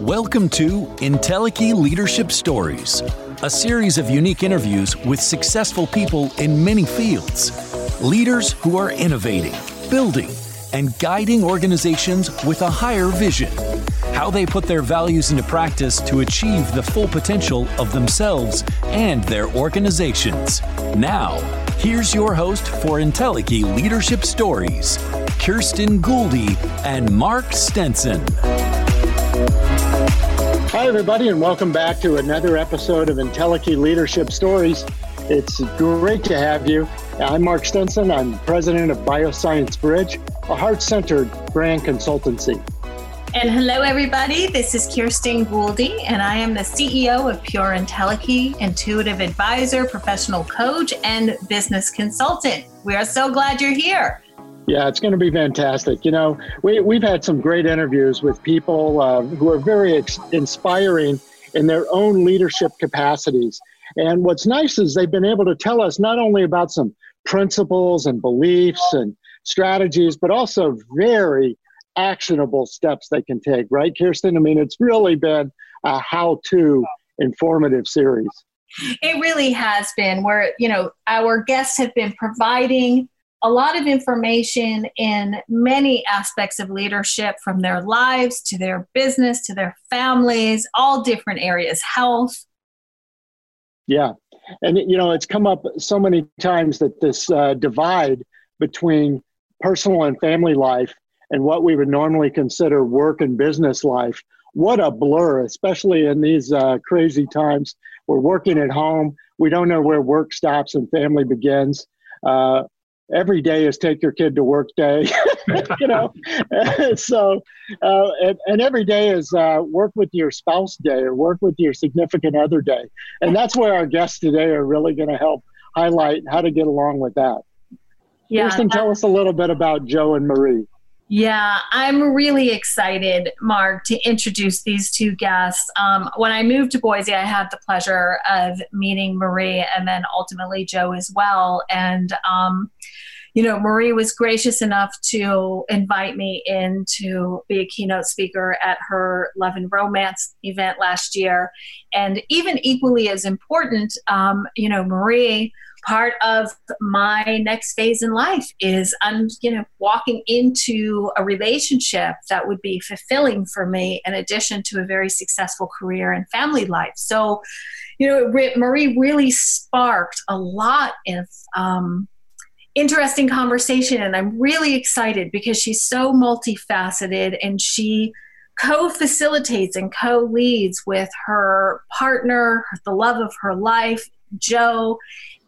Welcome to Entelechy Leadership Stories, a series of unique interviews with successful people in many fields. Leaders who are innovating, building, and guiding organizations with a higher vision. How they put their values into practice to achieve the full potential of themselves and their organizations. Now, here's your host for Entelechy Leadership Stories, Kirsten Gouldy and Mark Stenson. Hi, everybody, and welcome back to another episode of Entelechy Leadership Stories. It's great to have you. I'm Mark Stenson. I'm president of Bioscience Bridge, a heart centered brand consultancy. And hello, everybody. This is Kirsten Gouldy, and I am the CEO of Pure Entelechy, intuitive advisor, professional coach, and business consultant. We are so glad you're here. Yeah, it's going to be fantastic. You know, we, we've had some great interviews with people uh, who are very ex- inspiring in their own leadership capacities. And what's nice is they've been able to tell us not only about some principles and beliefs and strategies, but also very actionable steps they can take, right, Kirsten? I mean, it's really been a how to informative series. It really has been where, you know, our guests have been providing a lot of information in many aspects of leadership from their lives to their business to their families, all different areas, health. Yeah. And, you know, it's come up so many times that this uh, divide between personal and family life and what we would normally consider work and business life. What a blur, especially in these uh, crazy times. We're working at home. We don't know where work stops and family begins. Uh, every day is take your kid to work day you know so uh, and, and, every day is uh, work with your spouse day or work with your significant other day and that's where our guests today are really going to help highlight how to get along with that yeah, Kirsten, tell us a little bit about joe and marie yeah, I'm really excited, Mark, to introduce these two guests. Um, when I moved to Boise, I had the pleasure of meeting Marie and then ultimately Joe as well. And, um, you know, Marie was gracious enough to invite me in to be a keynote speaker at her Love and Romance event last year. And even equally as important, um, you know, Marie part of my next phase in life is I'm, you know, walking into a relationship that would be fulfilling for me in addition to a very successful career and family life. So, you know, Marie really sparked a lot of um, interesting conversation, and I'm really excited because she's so multifaceted and she co facilitates and co leads with her partner, the love of her life, Joe.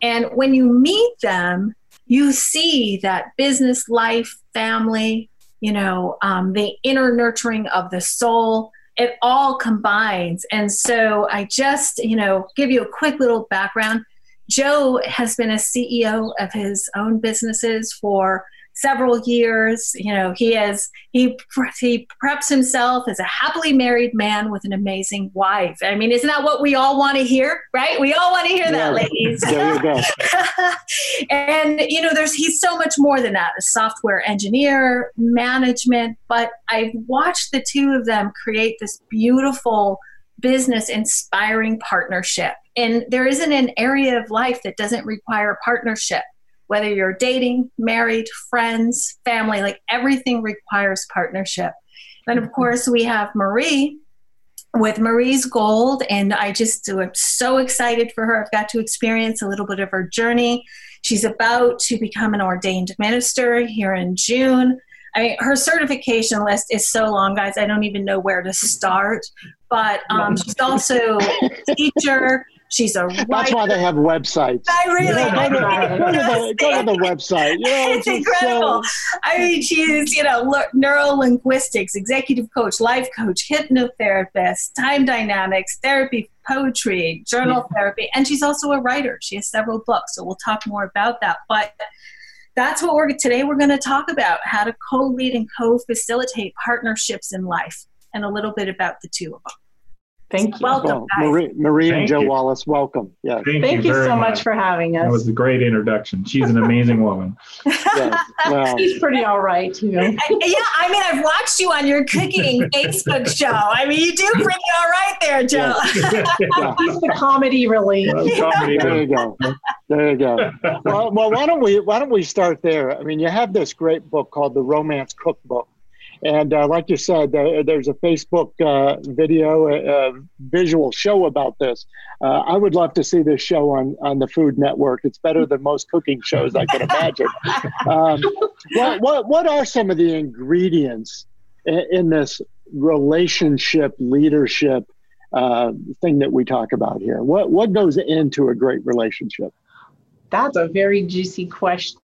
And when you meet them, you see that business life, family, you know, um, the inner nurturing of the soul, it all combines. And so I just, you know, give you a quick little background. Joe has been a CEO of his own businesses for several years. You know, he has he he preps himself as a happily married man with an amazing wife. I mean, isn't that what we all want to hear, right? We all want to hear yeah, that, ladies. There you go. and you know, there's he's so much more than that. A software engineer, management, but I've watched the two of them create this beautiful business inspiring partnership. And there isn't an area of life that doesn't require partnership whether you're dating, married, friends, family, like everything requires partnership. And of mm-hmm. course, we have Marie with Marie's Gold, and I just am so excited for her. I've got to experience a little bit of her journey. She's about to become an ordained minister here in June. I mean, her certification list is so long, guys. I don't even know where to start. But um, she's also a teacher. She's a writer. That's why they have websites. I really know, go, to, go, to the, go to the website. You know, it's, it's incredible. So... I mean, she's you know neuro linguistics, executive coach, life coach, hypnotherapist, time dynamics, therapy, poetry, journal yeah. therapy, and she's also a writer. She has several books, so we'll talk more about that. But that's what we're today. We're going to talk about how to co-lead and co-facilitate partnerships in life, and a little bit about the two of them. Thank you. Welcome, well, Marie, Marie and Joe you. Wallace, welcome. Yes. Thank, Thank you, very so much for having us. That was a great introduction. She's an amazing woman. yes. Well, He's pretty all right too. yeah, I mean, I've watched you on your cooking Facebook show. I mean, you do pretty all right there, Joe. yeah. He's the comedy relief. Comedy There you go. There you go. Well, well, why don't we why don't we start there? I mean, you have this great book called The Romance Cookbook, and uh, like you said, there, there's a Facebook uh, video, uh, visual show about this. Uh, I would love to see this show on on the Food Network. It's better than most cooking shows I can imagine. Um, what, what what are some of the ingredients in, in this relationship leadership uh, thing that we talk about here? What what goes into a great relationship? That's a very juicy question.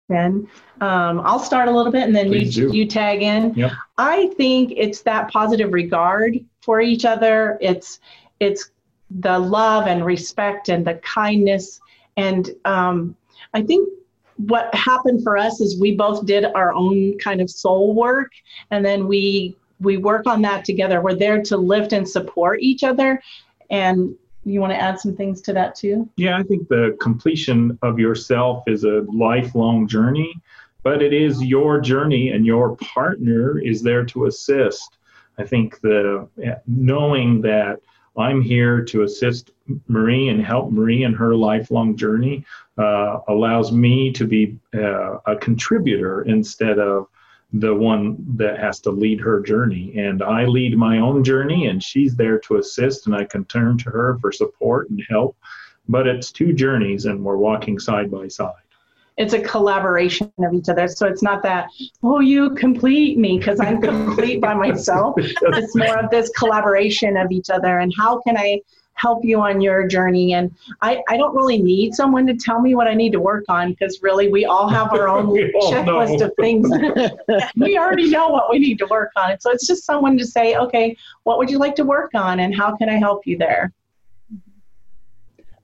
Um, I'll start a little bit and then Please you do. you tag in. Yep. I think it's that positive regard for each other. It's it's the love and respect and the kindness. And um, I think what happened for us is we both did our own kind of soul work, and then we we work on that together. We're there to lift and support each other. And you want to add some things to that too? Yeah, I think the completion of yourself is a lifelong journey, but it is your journey and your partner is there to assist. I think the knowing that I'm here to assist Marie and help Marie in her lifelong journey uh, allows me to be uh, a contributor instead of the one that has to lead her journey. And I lead my own journey, and she's there to assist, and I can turn to her for support and help. But it's two journeys, and we're walking side by side. it's a collaboration of each other. So it's not that, oh, you complete me because I'm complete by myself. It's more of this collaboration of each other and how can I help you on your journey? And I, I don't really need someone to tell me what I need to work on because really we all have our own checklist know. of things. we already know what we need to work on. So it's just someone to say, okay, what would you like to work on and how can I help you there?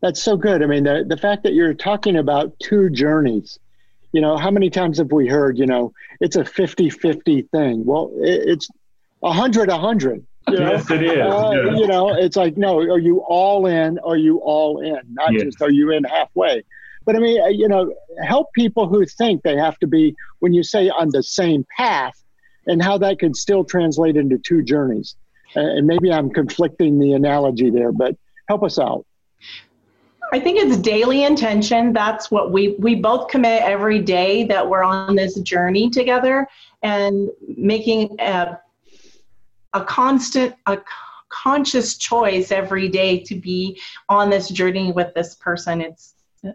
That's so good. I mean, the, the fact that you're talking about two journeys, you know, how many times have we heard, you know, it's a 50 50 thing? Well, it, it's 100 100. You know? Yes, it is. Uh, yeah. You know, it's like, no, are you all in? Are you all in? Not Yes. just are you in halfway. But I mean, uh, you know, help people who think they have to be, when you say on the same path, and how that could still translate into two journeys. Uh, and maybe I'm conflicting the analogy there, but help us out. I think it's daily intention. That's what we we both commit every day that we're on this journey together and making a, a constant a conscious choice every day to be on this journey with this person. It's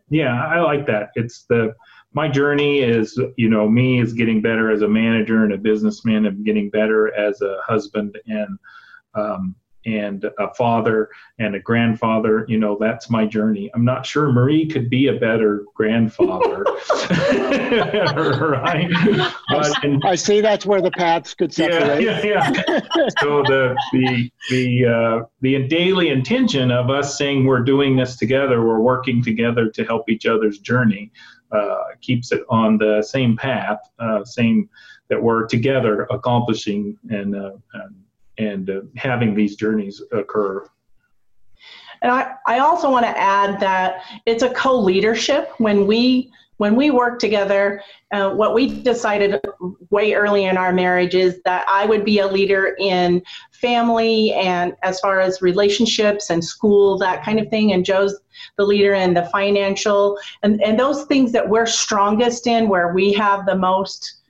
Yeah, I like that. It's the my journey is, you know, me is getting better as a manager and a businessman. I'm getting better as a husband and um, and a father and a grandfather. You know, that's my journey. I'm not sure Marie could be a better grandfather, right? But I see that's where the paths could yeah, separate. yeah, yeah. so the the the uh, the daily intention of us saying we're doing this together, we're working together to help each other's journey, uh, keeps it on the same path, uh, same that we're together accomplishing and uh, and, and uh, having these journeys occur. And I, I also want to add that it's a co-leadership when we when we work together. Uh, what we decided way early in our marriage is that I would be a leader in family and as far as relationships and school, that kind of thing. And Joe's the leader in the financial and, and those things that we're strongest in, where we have the most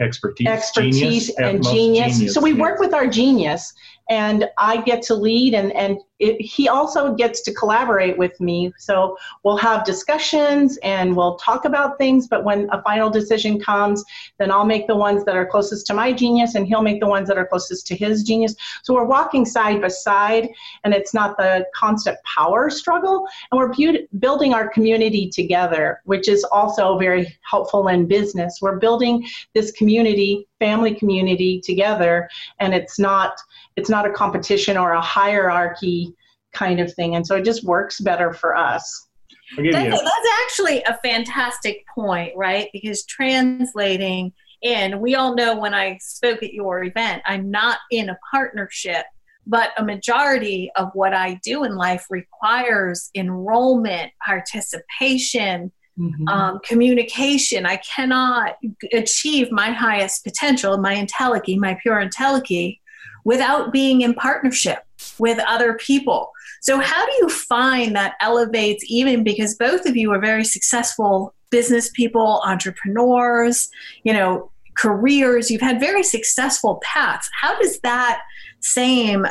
Expertise, expertise genius, and most genius. So we work with our genius, and I get to lead, and and it, he also gets to collaborate with me. So we'll have discussions and we'll talk about things. But when a final decision comes, then I'll make the ones that are closest to my genius, and he'll make the ones that are closest to his genius. So we're walking side by side, and it's not the constant power struggle. And we're bu- building our community together, which is also very helpful in business. We're building this community family community together and it's not it's not a competition or a hierarchy kind of thing and so it just works better for us I'll give you That's, that's actually a fantastic point, right? Because translating in, we all know when I spoke at your event, I'm not in a partnership but a majority of what I do in life requires enrollment, participation, mm-hmm. um, communication. I cannot achieve my highest potential, my entelechy, my pure entelechy, without being in partnership with other people. So, how do you find that elevates even because both of you are very successful business people, entrepreneurs, you know, careers, you've had very successful paths. How does that same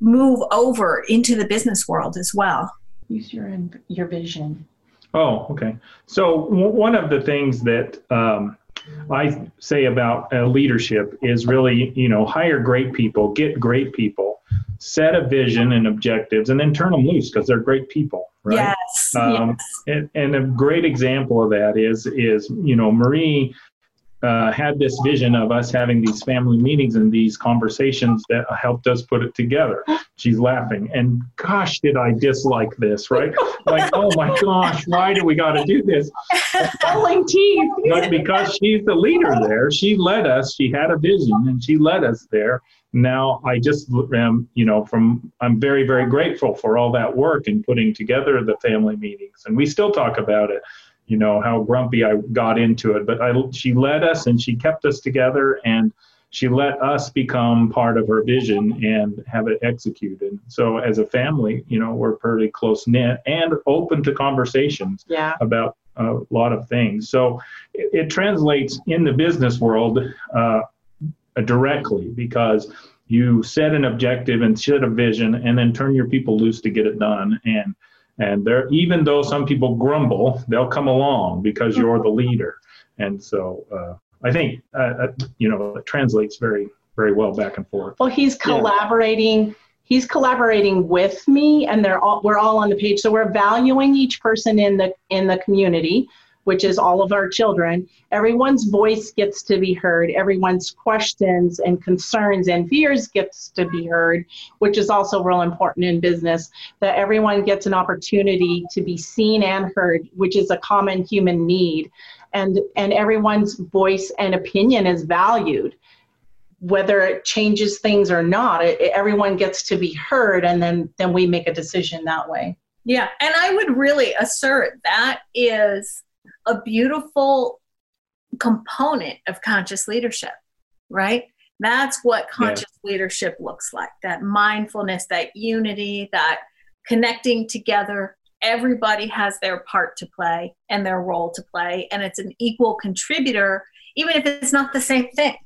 move over into the business world as well? Use your your vision. Oh, okay. So w- one of the things that um, I say about uh, leadership is really, you know, hire great people, get great people, set a vision and objectives, and then turn them loose because they're great people, right? Yes. Um, yes. And, and a great example of that is is you know Marie uh, had this vision of us having these family meetings and these conversations that helped us put it together. She's laughing, and gosh, did I dislike this, right? like, oh my gosh, why do we got to do this? Pulling teeth. but because she's the leader there, she led us. She had a vision, and she led us there. Now I just am, you know, from I'm very, very grateful for all that work in putting together the family meetings, and we still talk about it you know how grumpy I got into it. But I, she led us and she kept us together and she let us become part of her vision and have it executed. So as a family, you know, we're pretty close knit and open to conversations yeah. about a lot of things. So it, it translates in the business world uh, directly because you set an objective and set a vision and then turn your people loose to get it done. And and there, even though some people grumble, they'll come along because you're the leader. And so uh, I think, uh, uh, you know, it translates very, very well back and forth. Well, he's collaborating. Yeah. He's collaborating with me, and they're all we're all on the page. So we're valuing each person in the in the community which is all of our children, everyone's voice gets to be heard, everyone's questions and concerns and fears gets to be heard, which is also real important in business, that everyone gets an opportunity to be seen and heard, which is a common human need. And, and everyone's voice and opinion is valued whether it changes things or not it, everyone gets to be heard and then then we make a decision that way yeah and i would really assert that is a beautiful component of conscious leadership, right? That's what conscious yeah. leadership looks like that mindfulness, that unity, that connecting together. Everybody has their part to play and their role to play, and it's an equal contributor, even if it's not the same thing.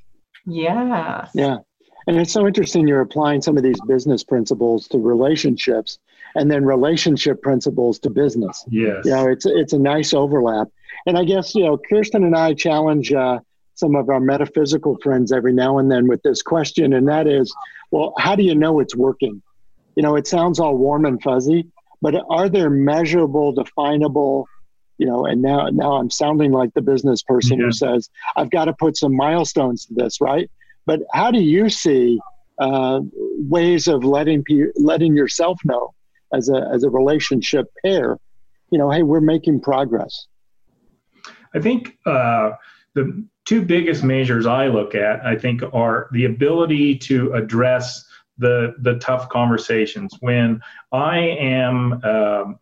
Yeah. Yeah. And it's so interesting you're applying some of these business principles to relationships and then relationship principles to business. Yes. You know, it's it's a nice overlap. And I guess, you know, Kirsten and I challenge uh, some of our metaphysical friends every now and then with this question, and that is, well, how do you know it's working? You know, it sounds all warm and fuzzy, but are there measurable, definable, you know, and now now I'm sounding like the business person yeah. who says, I've got to put some milestones to this, right? But how do you see uh, ways of letting pe- letting yourself know as a as a relationship pair, you know, hey, we're making progress. I think uh, the two biggest measures I look at, I think, are the ability to address the the tough conversations. When I am um,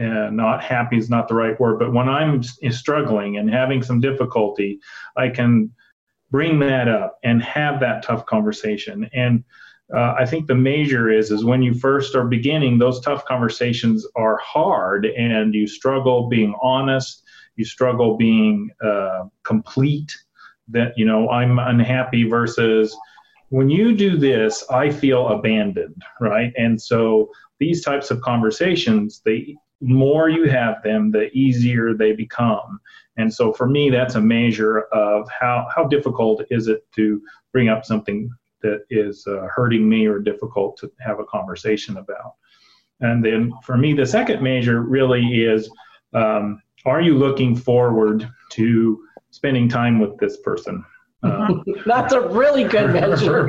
uh, not happy is not the right word, but when I'm struggling and having some difficulty, I can bring that up and have that tough conversation. And uh, I think the measure is is when you first are beginning, those tough conversations are hard, and you struggle being honest, you struggle being uh, complete. That you know, I'm unhappy versus when you do this, I feel abandoned, right? And so these types of conversations, the more you have them, the easier they become. And so for me, that's a measure of how how difficult is it to bring up something that is uh, hurting me or difficult to have a conversation about. And then for me, the second measure really is um, are you looking forward to spending time with this person? Uh, That's a really good measure.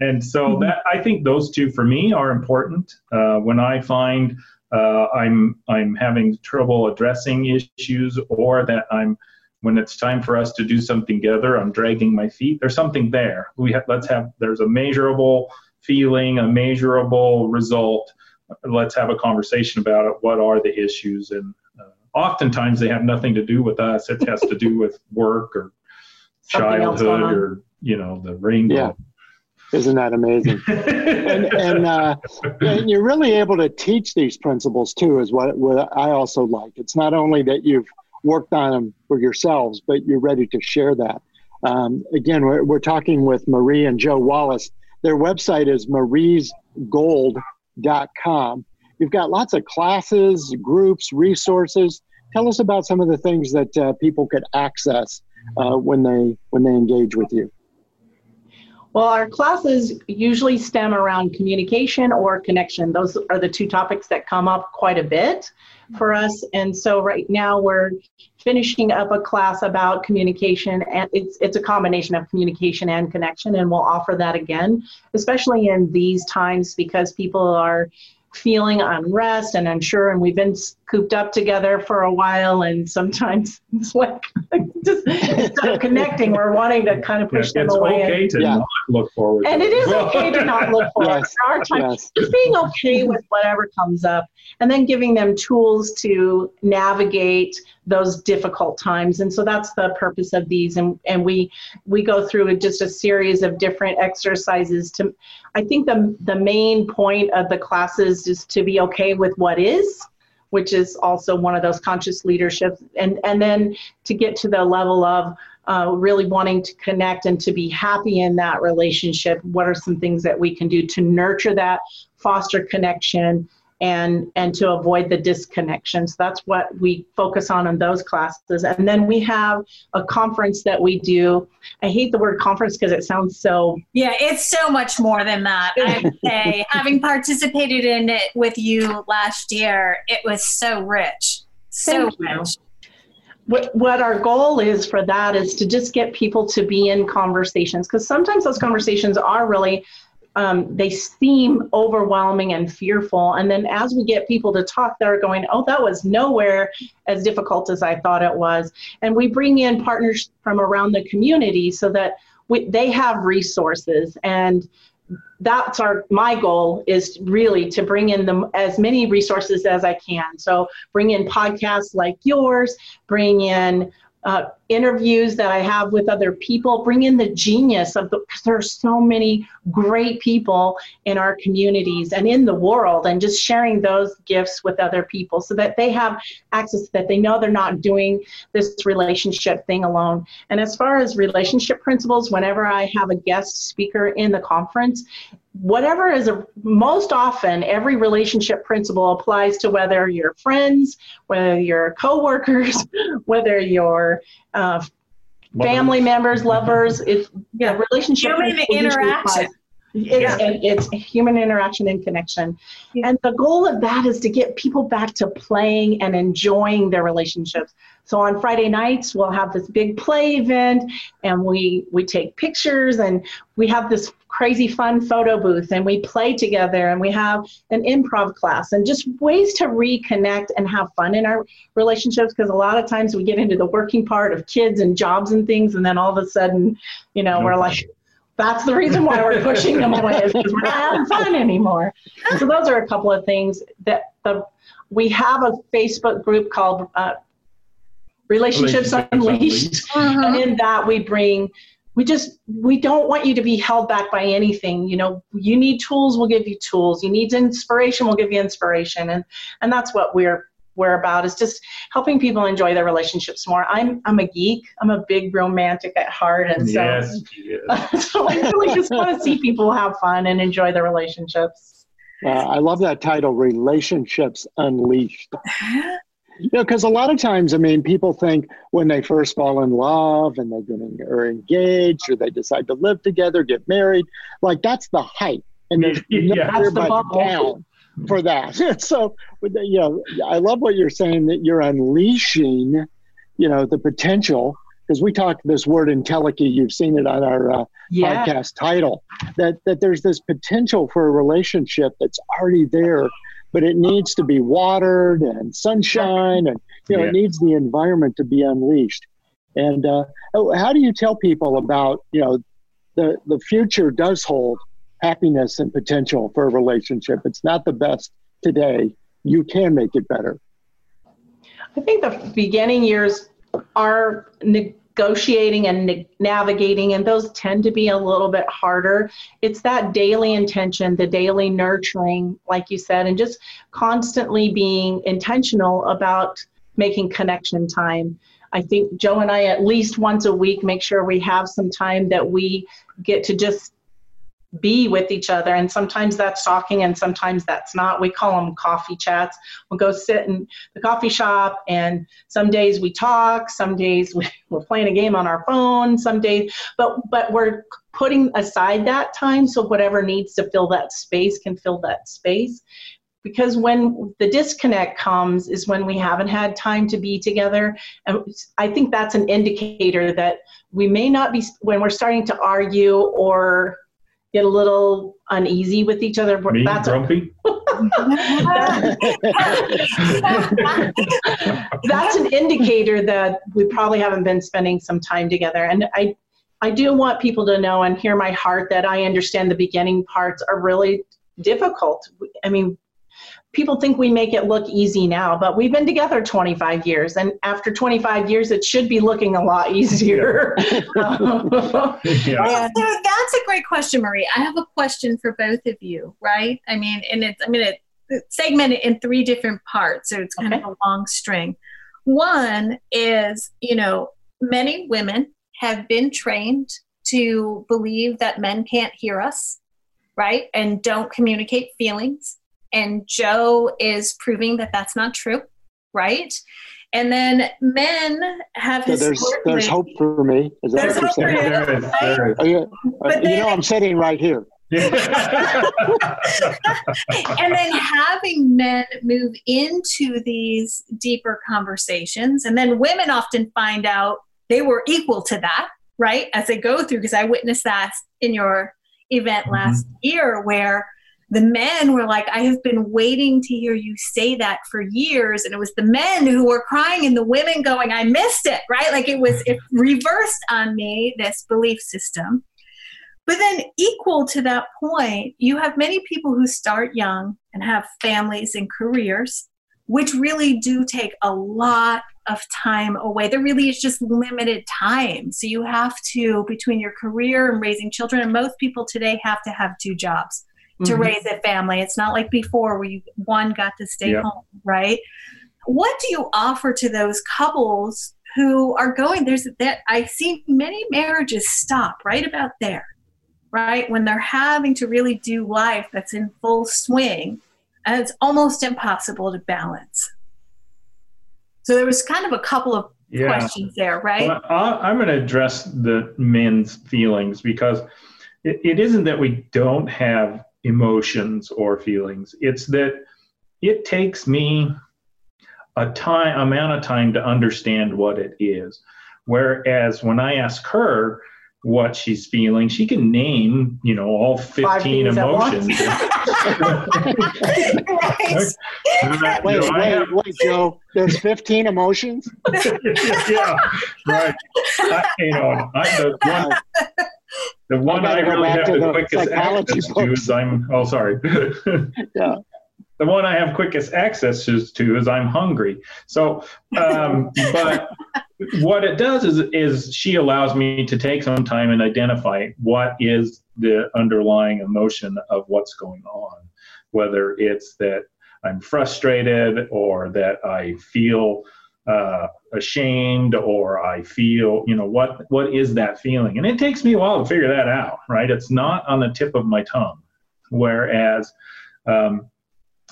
and so that I think those two for me are important. Uh, when I find uh, I'm I'm having trouble addressing issues or that I'm when it's time for us to do something together, I'm dragging my feet. There's something there. We have, let's have there's a measurable feeling, a measurable result. Let's have a conversation about it. What are the issues? And uh, oftentimes they have nothing to do with us. It has to do with work or childhood or you know the rainbow. Yeah. Isn't that amazing? and and, uh, and you're really able to teach these principles too, is what, what I also like. It's not only that you've worked on them for yourselves, but you're ready to share that. Um, again, we're, we're talking with Marie and Joe Wallace. Their website is mariesgold.com. You've got lots of classes, groups, resources. Tell us about some of the things that uh, people could access uh, when they when they engage with you. Well, our classes usually stem around communication or connection. Those are the two topics that come up quite a bit for us. And so right now we're finishing up a class about communication and it's it's a combination of communication and connection and we'll offer that again, especially in these times because people are feeling unrest and unsure and we've been cooped up together for a while and sometimes it's like just instead of connecting we're wanting to kind of push It's them away It's okay and, to Yeah. not look forward. and it is okay to not look forward Yes. there are times Yes. just being okay with whatever comes up and then giving them tools to navigate those difficult times and so that's the purpose of these and and we we go through just a series of different exercises to i think the the main point of the classes is to be okay with what is which is also one of those conscious leadership and and then to get to the level of uh, really wanting to connect and to be happy in that relationship what are some things that we can do to nurture that foster connection and and to avoid the disconnections that's what we focus on in those classes and then we have a conference that we do i hate the word conference because it sounds so Yeah, it's so much more than that. I would say, having participated in it with you last year, it was so rich. So rich. what, what our goal is for that is to just get people to be in conversations because sometimes those conversations are really um, they seem overwhelming and fearful. And then as we get people to talk they're going oh that was nowhere as difficult as i thought it was. And we bring in partners from around the community so that we, they have resources. And that's our my goal is really to bring in them as many resources as i can. So bring in podcasts like yours bring in uh, interviews that I have with other people, bring in the genius of the, because there are so many great people in our communities and in the world, and just sharing those gifts with other people so that they have access, that they know they're not doing this relationship thing alone. And as far as relationship principles, whenever I have a guest speaker in the conference, whatever is a, most often every relationship principle applies to whether you're friends whether you're coworkers whether you're uh, family members lovers it's yeah relationship Human principle interaction. It's, and it's human interaction and connection. Yeah. And the goal of that is to get people back to playing and enjoying their relationships. So on Friday nights, we'll have this big play event and we, we take pictures and we have this crazy fun photo booth and we play together and we have an improv class and just ways to reconnect and have fun in our relationships because a lot of times we get into the working part of kids and jobs and things and then all of a sudden, you know, we're like, that's the reason why we're pushing them away is because we're not having fun anymore. So those are a couple of things that the we have a Facebook group called uh, Relationships, Relationships Unleashed, Mhm. and in that we bring we just we don't want you to be held back by anything you know? You need tools we'll give you tools. You need inspiration we'll give you inspiration. And and that's what we're we're about is just helping people enjoy their relationships more i'm i'm a geek i'm a big romantic at heart and so yes, yes. so I really just want to see people have fun and enjoy their relationships. Uh, I love that title, Relationships Unleashed. You know, because a lot of times, I mean, people think when they first fall in love and they get en- or engaged or they decide to live together, get married, like that's the height, and there's Yeah. That's the but bubble. down for that. so, with you know, I love what you're saying that you're unleashing, you know, the potential. Because we talked this word entelechy, you've seen it on our uh, Yeah. podcast title that that there's this potential for a relationship that's already there but it needs to be watered and sunshine and you know Yeah. it needs the environment to be unleashed And uh, oh, how do you tell people about, you know, the, the future does hold happiness and potential for a relationship. It's not the best today. You can make it better. I think the beginning years are negotiating and navigating, and those tend to be a little bit harder. It's that daily intention, the daily nurturing, like you said, and just constantly being intentional about making connection time. I think Joe and I, at least once a week, make sure we have some time that we get to just be with each other. And sometimes that's talking and sometimes that's not. We call them coffee chats. We'll go sit in the coffee shop and some days we talk, some days we're playing a game on our phone, some days, but, but we're putting aside that time so whatever needs to fill that space can fill that space because when the disconnect comes is when we haven't had time to be together and i think that's an indicator that we may not be when we're starting to argue or get a little uneasy with each other. Me, that's grumpy? That's an indicator that we probably haven't been spending some time together. And i i do want people to know and hear my heart that i understand the beginning parts are really difficult. I mean people think we make it look easy now, but we've been together 25 years, and after 25 years, it should be looking a lot easier. yeah. so that's a great question, Marie. I have a question for both of you, right? I mean, and it's I'm going to segment it in three different parts, so it's kind okay. of a long string. One is, you know, many women have been trained to believe that men can't hear us, right? And don't communicate feelings and Joe is proving that that's not true, right? And then men have so there's there's hope for me. Is that what you're saying? There is, there is. Oh, yeah. But you then, know, I'm sitting right here. and then having men move into these deeper conversations, and then women often find out they were equal to that, right? As they go through, because I witnessed that in your event last mm-hmm. year, where the men were like, I have been waiting to hear you say that for years. And it was the men who were crying and the women going, I missed it, right? Like it was, it reversed on me, this belief system. But then, equal to that point, you have many people who start young and have families and careers, which really do take a lot of time away. There really is just limited time. So you have to, between your career and raising children, and most people today have to have two jobs to mm-hmm. raise a family. It's not like before where you one got to stay yep. home, right? What do you offer to those couples who are going there's that I see many marriages stop right about there. Right? When they're having to really do life that's in full swing and it's almost impossible to balance. So there was kind of a couple of yeah. questions there, right? Well, I'm going to address the men's feelings because it, it isn't that we don't have emotions or feelings. It's that it takes me a time amount of time to understand what it is. Whereas when I ask her what she's feeling, she can name, you know, all 15 emotions. wait, wait, wait, Joe. There's 15 emotions? yeah, right. I, you know, I, the one, the one I, really have the, the quickest access books. to is I'm. Oh, sorry. yeah. The one I have quickest access to is I'm hungry. So, um, but what it does is is she allows me to take some time and identify what is the underlying emotion of what's going on, whether it's that I'm frustrated or that I feel uh, ashamed or I feel, you know, what what is that feeling? And it takes me a while to figure that out, right? It's not on the tip of my tongue. Whereas um,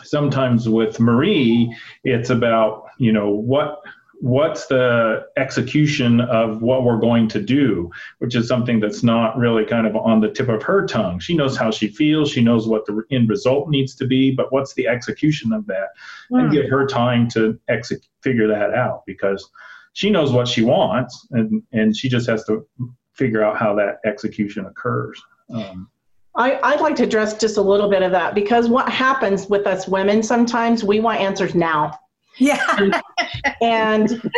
sometimes with Marie, it's about, you know, what what's the execution of what we're going to do, which is something that's not really kind of on the tip of her tongue. She knows how she feels, she knows what the end result needs to be, but what's the execution of that? Mm. And hmm. give her time to ex- figure that out because she knows what she wants and, and she just has to figure out how that execution occurs. Um, I, would like to address just a little bit of that because what happens with us women sometimes we want answers now Yeah. and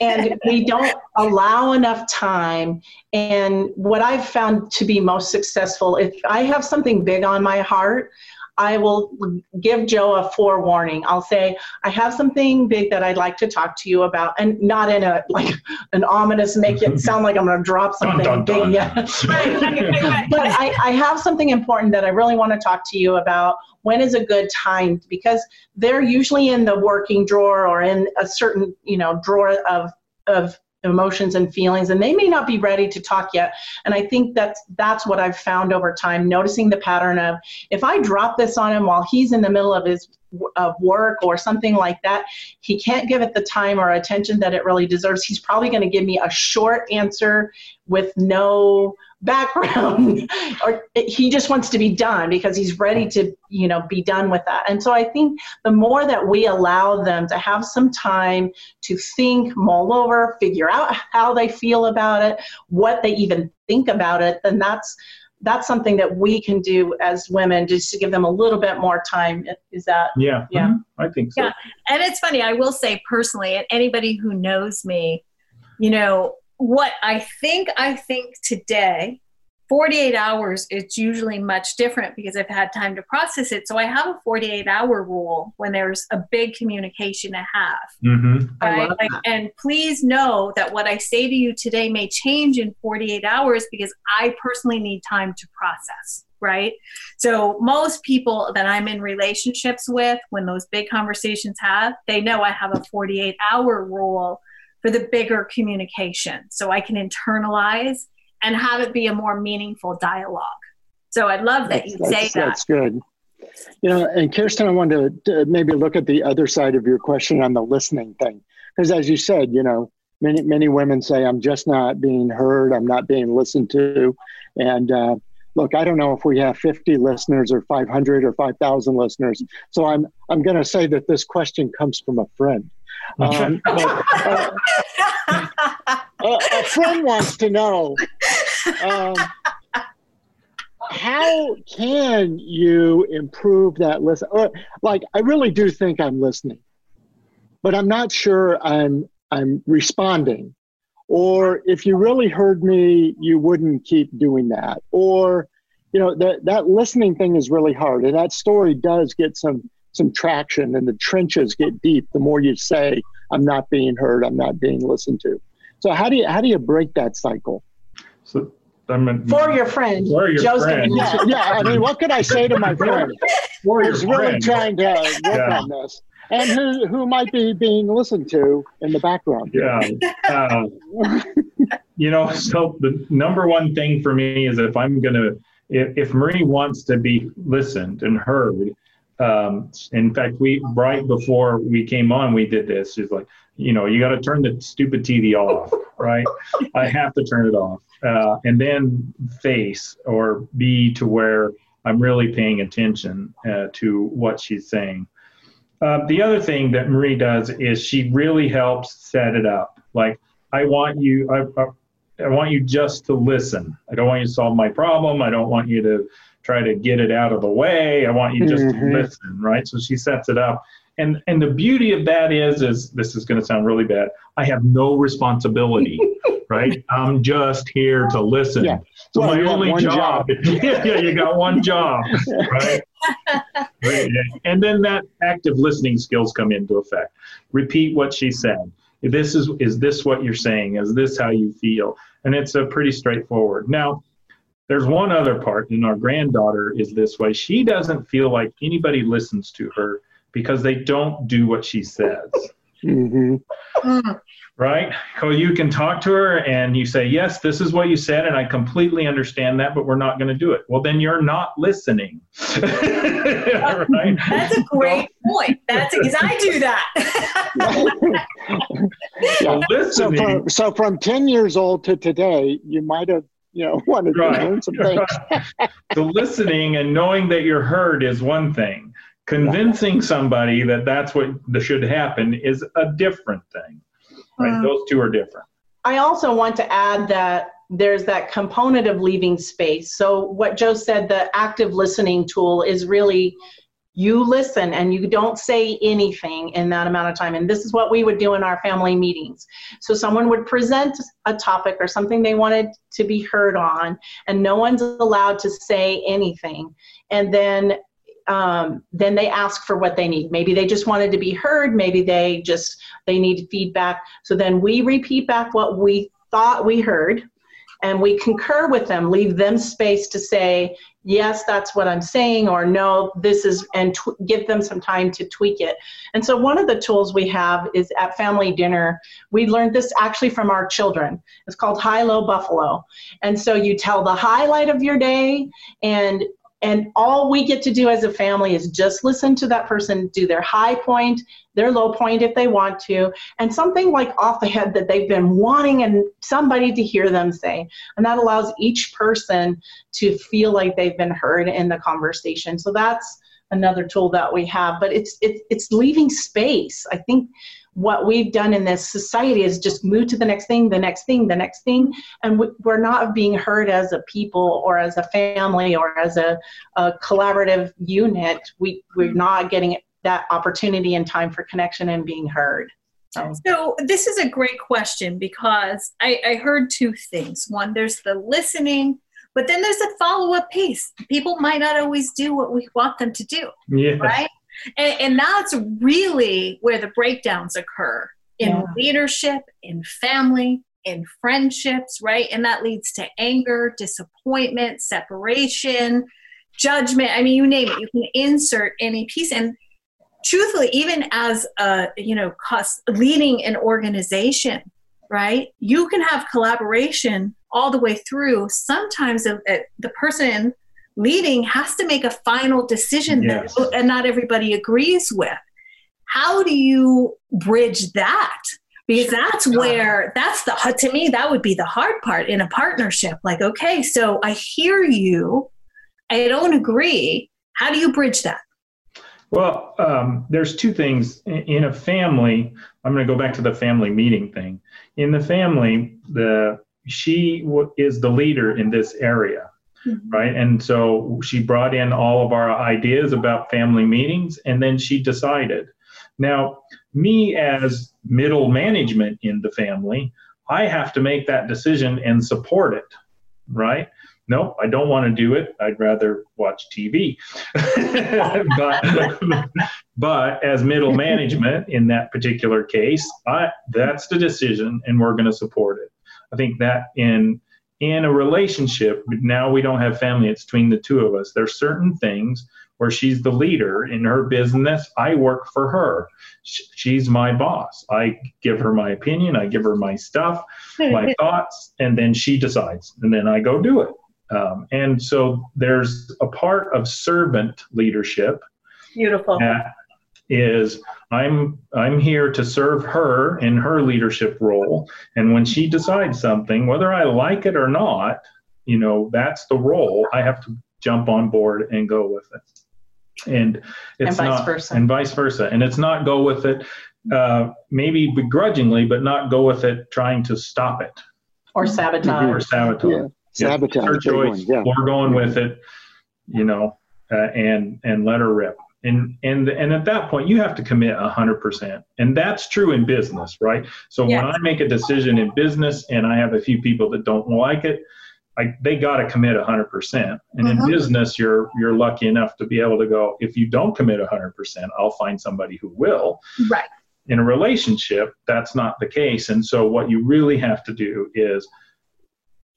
and we don't allow enough time. And what I've found to be most successful, if I have something big on my heart, I will give Joe a forewarning. I'll say, I have something big that I'd like to talk to you about, and not in a like an ominous, make it sound like I'm going to drop something Dun, dun, dun. big. Yeah. but I, I have something important that I really want to talk to you about. When is a good time? Because they're usually in the working drawer or in a certain, you know, drawer of of emotions and feelings and they may not be ready to talk yet. And i think that's that's what i've found over time noticing the pattern of if i drop this on him while he's in the middle of his of work or something like that he can't give it the time or attention that it really deserves. He's probably going to give me a short answer with no background. Or he just wants to be done because he's ready to you know be done with that. And so i think the more that we allow them to have some time to think mull over figure out how they feel about it what they even think about it then that's that's something that we can do as women just to give them a little bit more time is that yeah Yeah. Mhm. i think so Yeah. And it's funny, I will say personally, and anybody who knows me, you know, what I think I think today, 48 hours, it's usually much different because I've had time to process it. So I have a 48 hour rule when there's a big communication to have. Mhm. I Right? love Like, that. and please know that what I say to you today may change in 48 hours because I personally need time to process. Right. So most people that I'm in relationships with, when those big conversations have, they know I have a 48 hour rule for the bigger communication. So I can internalize and have it be a more meaningful dialogue. So I love that you say that. that's good. You know, and Kirsten, I wanted to, maybe look at the other side of your question on the listening thing, because as you said, you know, many many women say, "I'm just not being heard. I'm not being listened to," and uh, look, I don't know if we have 50 listeners or 500 or 5,000 listeners, so I'm I'm going to say that this question comes from a friend. Um, but, uh, a, a friend wants to know um, how can you improve that listen or like i really do think i'm listening but i'm not sure i'm i'm responding. Or if you really heard me you wouldn't keep doing that. Or you know that that listening thing is really hard and that story does get some some traction and the trenches get deep the more you say i'm not being heard i'm not being listened to. So how do you how do you break that cycle? So I'm a, for your friend For your joe's friend. yeah, yeah i mean what could i say to my friend for your who's really friend. trying to work Yeah. on this and who who might be being listened to in the background Yeah. Uh, you know, so the number one thing for me is if I'm going to, if, if Marie wants to be listened and heard, um, in fact, we, right before we came on, we did this. She's like, you know, you got to turn the stupid TV off, right? I have to turn it off. Uh, and then face or be to where I'm really paying attention uh, to what she's saying. Uh, the other thing that Marie does is she really helps set it up. Like, I want you, I, I, I want you just to listen. I don't want you to solve my problem. I don't want you to try to get it out of the way. I want you just Mhm. to listen, right? So she sets it up. And and the beauty of that is is this is going to sound really bad. I have no responsibility, right? I'm just here to listen. Yeah. So Well, my only one job, yeah, yeah, you got one job, right? Right. And then that active listening skills come into effect. Repeat what she said. This is is this what you're saying? Is this how you feel? And it's a pretty straightforward. Now, there's one other part, and our granddaughter is this way. She doesn't feel like anybody listens to her because they don't do what she says hmm Mm. right? So you can talk to her and you say, Yes, this is what you said, and I completely understand that, but we're not going to do it. Well, then you're not listening. right? That's a great point. That's because I do that. So So from, so from 10 years old to today, you might have, you know, wanted to Right. learn some things. so listening and knowing that you're heard is one thing. Convincing somebody that that's what should happen is a different thing. Right? Mm. Those two are different. I also want to add that there's that component of leaving space. So, what Joe said, the active listening tool is really you listen and you don't say anything in that amount of time. And this is what we would do in our family meetings. So someone would present a topic or something they wanted to be heard on, and no one's allowed to say anything. And then um, then they ask for what they need. Maybe they just wanted to be heard. Maybe they just they need feedback. So then we repeat back what we thought we heard, and we concur with them. Leave them space to say yes, that's what I'm saying, or no, this is, and tw- give them some time to tweak it. And so one of the tools we have is at family dinner. We learned this actually from our children. It's called High Low Buffalo. And so you tell the highlight of your day and and all we get to do as a family is just listen to that person do their high point, their low point if they want to, and something like off the head that they've been wanting and somebody to hear them say. And that allows each person to feel like they've been heard in the conversation. So that's another tool that we have. But it's it's it's leaving space. I think what we've done in this society is just move to the next thing, the next thing, the next thing, and we're not being heard as a people or as a family or as a, a collaborative unit. We we're mm-hmm. not getting that opportunity and time for connection and being heard. So, so this is a great question because I, I heard two things. One, there's the listening but then there's a follow up piece. People might not always do what we want them to do. Yeah. Right. And, and that's really where the breakdowns occur in yeah. leadership, in family, in friendships, right? And that leads to anger, disappointment, separation, judgment. I mean, you name it. You can insert any piece. And truthfully, even as a, you know, cost, leading an organization, right? You can have collaboration all the way through. Sometimes eh, the person leading has to make a final decision yes. that and not everybody agrees with. How do you bridge that? Because that's where that's the to me that would be the hard part in a partnership. Like, okay, so I hear you, I don't agree. How do you bridge that? Well, um, there's two things in a family. I'm going to go back to the family meeting thing. In the family, the she is the leader in this area mm-hmm. right? And so she brought in all of our ideas about family meetings, and then she decided. Now, me as middle management in the family, I have to make that decision and support it, right? Nope, I don't want to do it. I'd rather watch TV. but, but as middle management in that particular case, I, that's the decision, and we're going to support it. I think that in in a relationship, now we don't have family, it's between the two of us. There's certain things where she's the leader in her business. I work for her. She's my boss. I give her my opinion, I give her my stuff, my thoughts, and then she decides, and then I go do it. Um, and so there's a part of servant leadership. Beautiful. That is I'm I'm here to serve her in her leadership role. And when she decides something whether I like it or not you know that's the role I have to jump on board and go with it. And it's and not versa. and vice versa. And it's not go with it uh, maybe begrudgingly but not go with it trying to stop it. Or sabotage. Or sabotage. Yeah. yeah. sabotage her choice. yeah. we're going with it you know uh, and and let her rip and and and at that point you have to commit 100% and that's true in business right? So yes. when i make a decision in business and i have a few people that don't like it I, they got to commit 100% and in mm-hmm. business you're you're lucky enough to be able to go if you don't commit 100% i'll find somebody who will. Right. In a relationship that's not the case. And so what you really have to do is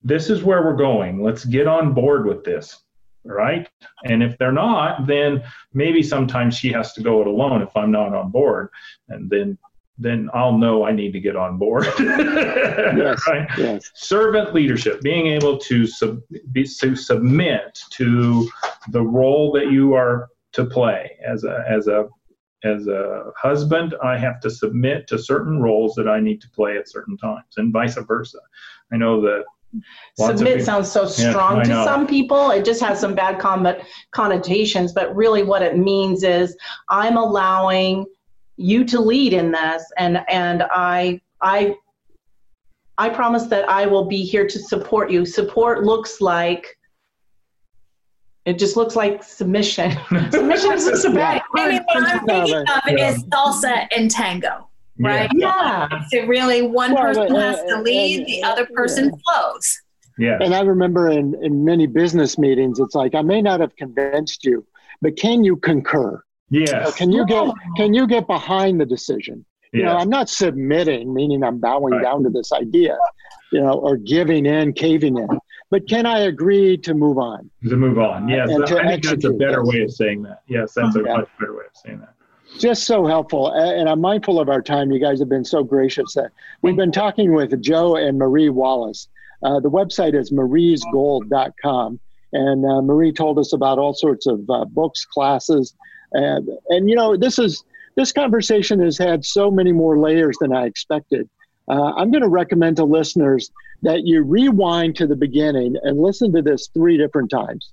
this is where we're going. Let's get on board with this right? And if they're not, then maybe sometimes she has to go it alone if I'm not on board, and then then I'll know I need to get on board. yes, right? yes. Servant leadership, being able to sub, be, to submit to the role that you are to play as a as a as a husband, I have to submit to certain roles that I need to play at certain times, and vice versa. I know that Submit sounds so strong yeah, to some people. It just has some bad connotations, but really what it means is I'm allowing you to lead in this and and I I I promise that I will be here to support you. Support looks like It just looks like submission. submission is just a bad I mean, what I'm thinking of Yeah. is salsa and tango, right? Yeah. So really, one Well, person but, has uh, to lead, and- the other person flows. Yeah. And I remember in, in many business meetings, it's like, I may not have convinced you, but can you concur? Yes. Can you get can you get behind the decision? You know, I'm not submitting, meaning I'm bowing Right. down to this idea, you know, or giving in, caving in. But can I agree to move on? To move on. Yes. And I think that's a better yes. way of saying that. Yes, that's a Yeah. much better way of saying that. Just so helpful. And I'm mindful of our time. You guys have been so gracious. Uh, We've been talking with Joe and Marie Wallace. Uh, the website is mariesgold.com. And uh, Marie told us about all sorts of uh, books, classes. And, and, you know, this is this conversation has had so many more layers than I expected. Uh, I'm going to recommend to listeners that you rewind to the beginning and listen to this three different times.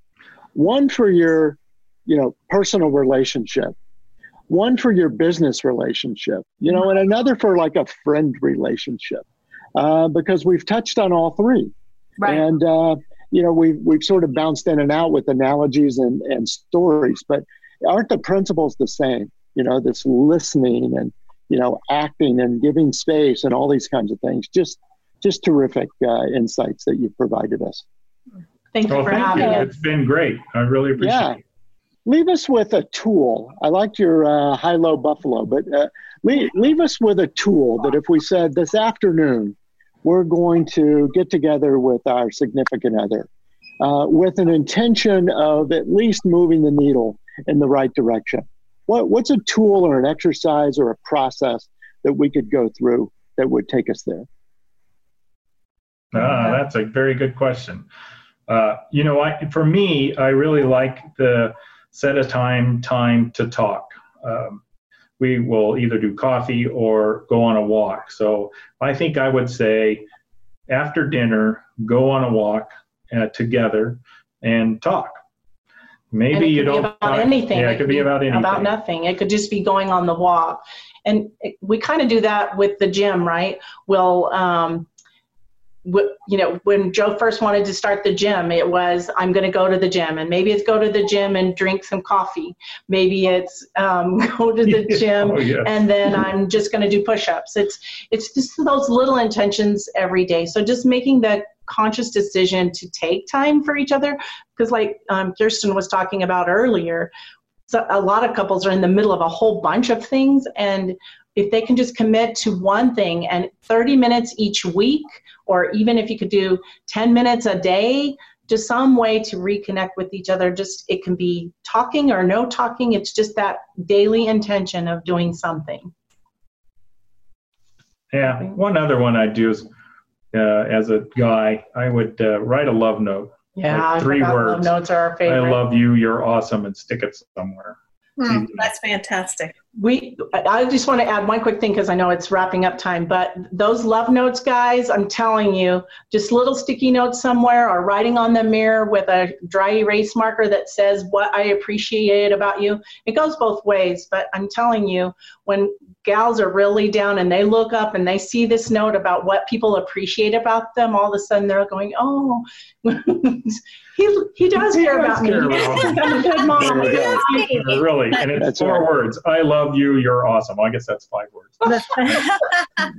One for your, you know, personal relationship one for your business relationship, you know, and another for like a friend relationship, uh, because we've touched on all three. Right. And, uh, you know, we've, we've sort of bounced in and out with analogies and, and stories, but aren't the principles the same? You know, this listening and, you know, acting and giving space and all these kinds of things. Just, just terrific uh, insights that you've provided us. Thank you Well, for thank having you. us. It's been great. I really appreciate Yeah. it. Leave us with a tool. I liked your uh, high low buffalo, but uh, leave, leave us with a tool that if we said this afternoon, we're going to get together with our significant other uh, with an intention of at least moving the needle in the right direction. What, what's a tool or an exercise or a process that we could go through that would take us there? Ah, that's a very good question. Uh, you know, I, for me, I really like the set a time time to talk. Um, we will either do coffee or go on a walk. So I think I would say after dinner, go on a walk uh, together and talk. Maybe it you don't about talk- anything. Yeah, it could be about anything. About nothing. It could just be going on the walk. And it- we kind of do that with the gym, right? We'll, um, you know, when Joe first wanted to start the gym, it was, I'm going to go to the gym. And maybe it's go to the gym and drink some coffee. Maybe it's um, go to the gym Oh, yeah. and then I'm just going to do push-ups. It's it's just those little intentions every day. So just making the conscious decision to take time for each other, because like um, Kirsten was talking about earlier, so a lot of couples are in the middle of a whole bunch of things, and if they can just commit to one thing and 30 minutes each week, or even if you could do 10 minutes a day. Just some way to reconnect with each other. Just it can be talking or no talking. It's just that daily intention of doing something. Yeah, one other one I'd do is, uh, as a guy, I would uh, write a love note. Yeah, Like three words. Love notes are our favorite. I love you, you're awesome, and stick it somewhere. Hmm, that's fantastic. we. I just want to add one quick thing because I know it's wrapping up time. But those love notes, guys, I'm telling you, just little sticky notes somewhere or writing on the mirror with a dry erase marker that says what I appreciate about you. It goes both ways, but I'm telling you, when gals are really down and they look up and they see this note about what people appreciate about them, all of a sudden they're going, "Oh, he he does He care does about me. care about me." I'm a good mom." There we go. Uh, really, and it's That's four right. words. I love you, you're awesome. I guess that's five words.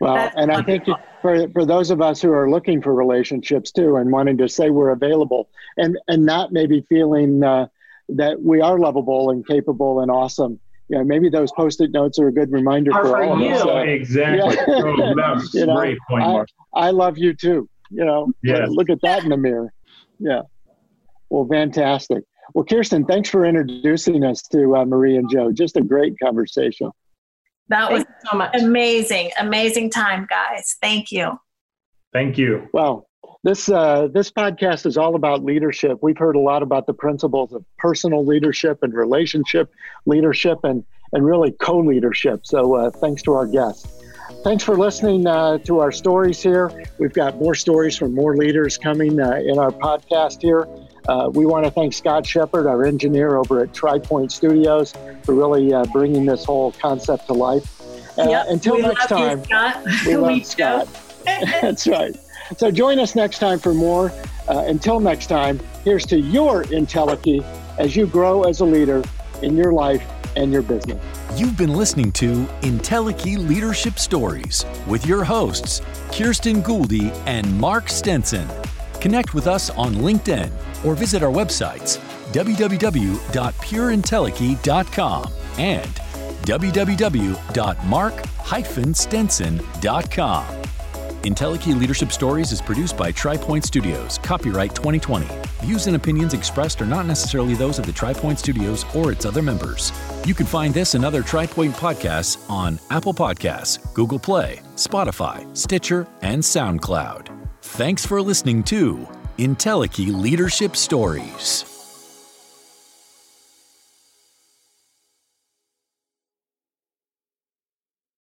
Well, That's and I think for, for those of us who are looking for relationships too and wanting to say we're available and, and not maybe feeling uh, that we are lovable and capable and awesome, you know, maybe those post-it notes are a good reminder Are for for all of us. you. Oh, Uh, exactly. Yeah. Oh, that You a know, great point, I- I love you too. You know, Yes. look at that in the mirror. Yeah. Well, fantastic. Well, Kirsten, thanks for introducing us to uh, Marie and Joe. Just a great conversation. That was so much. amazing, amazing time, guys. Thank you. Thank you. Well, this uh, this podcast is all about leadership. We've heard a lot about the principles of personal leadership and relationship leadership, and and really co-leadership. So, uh, thanks to our guests. Thanks for listening uh, to our stories here. We've got more stories from more leaders coming uh, in our podcast here. Uh, we want to thank Scott Shepard, our engineer over at TriPoint Studios, for really uh, bringing this whole concept to life. Uh, Yep, until next love you, time, Scott. we love. Scott. That's right. So join us next time for more. Uh, until next time, here's to your Entelechy as you grow as a leader in your life and your business. You've been listening to Entelechy Leadership Stories with your hosts, Kirsten Gouldy and Mark Stenson. Connect with us on LinkedIn or visit our websites www.pureintelechy.com and www.mark-stenson.com. Entelechy Leadership Stories is produced by TriPoint Studios, copyright 2020. Views and opinions expressed are not necessarily those of the TriPoint Studios or its other members. You can find this and other TriPoint podcasts on Apple Podcasts, Google Play, Spotify, Stitcher, and SoundCloud. Thanks for listening to Entelechy Leadership Stories.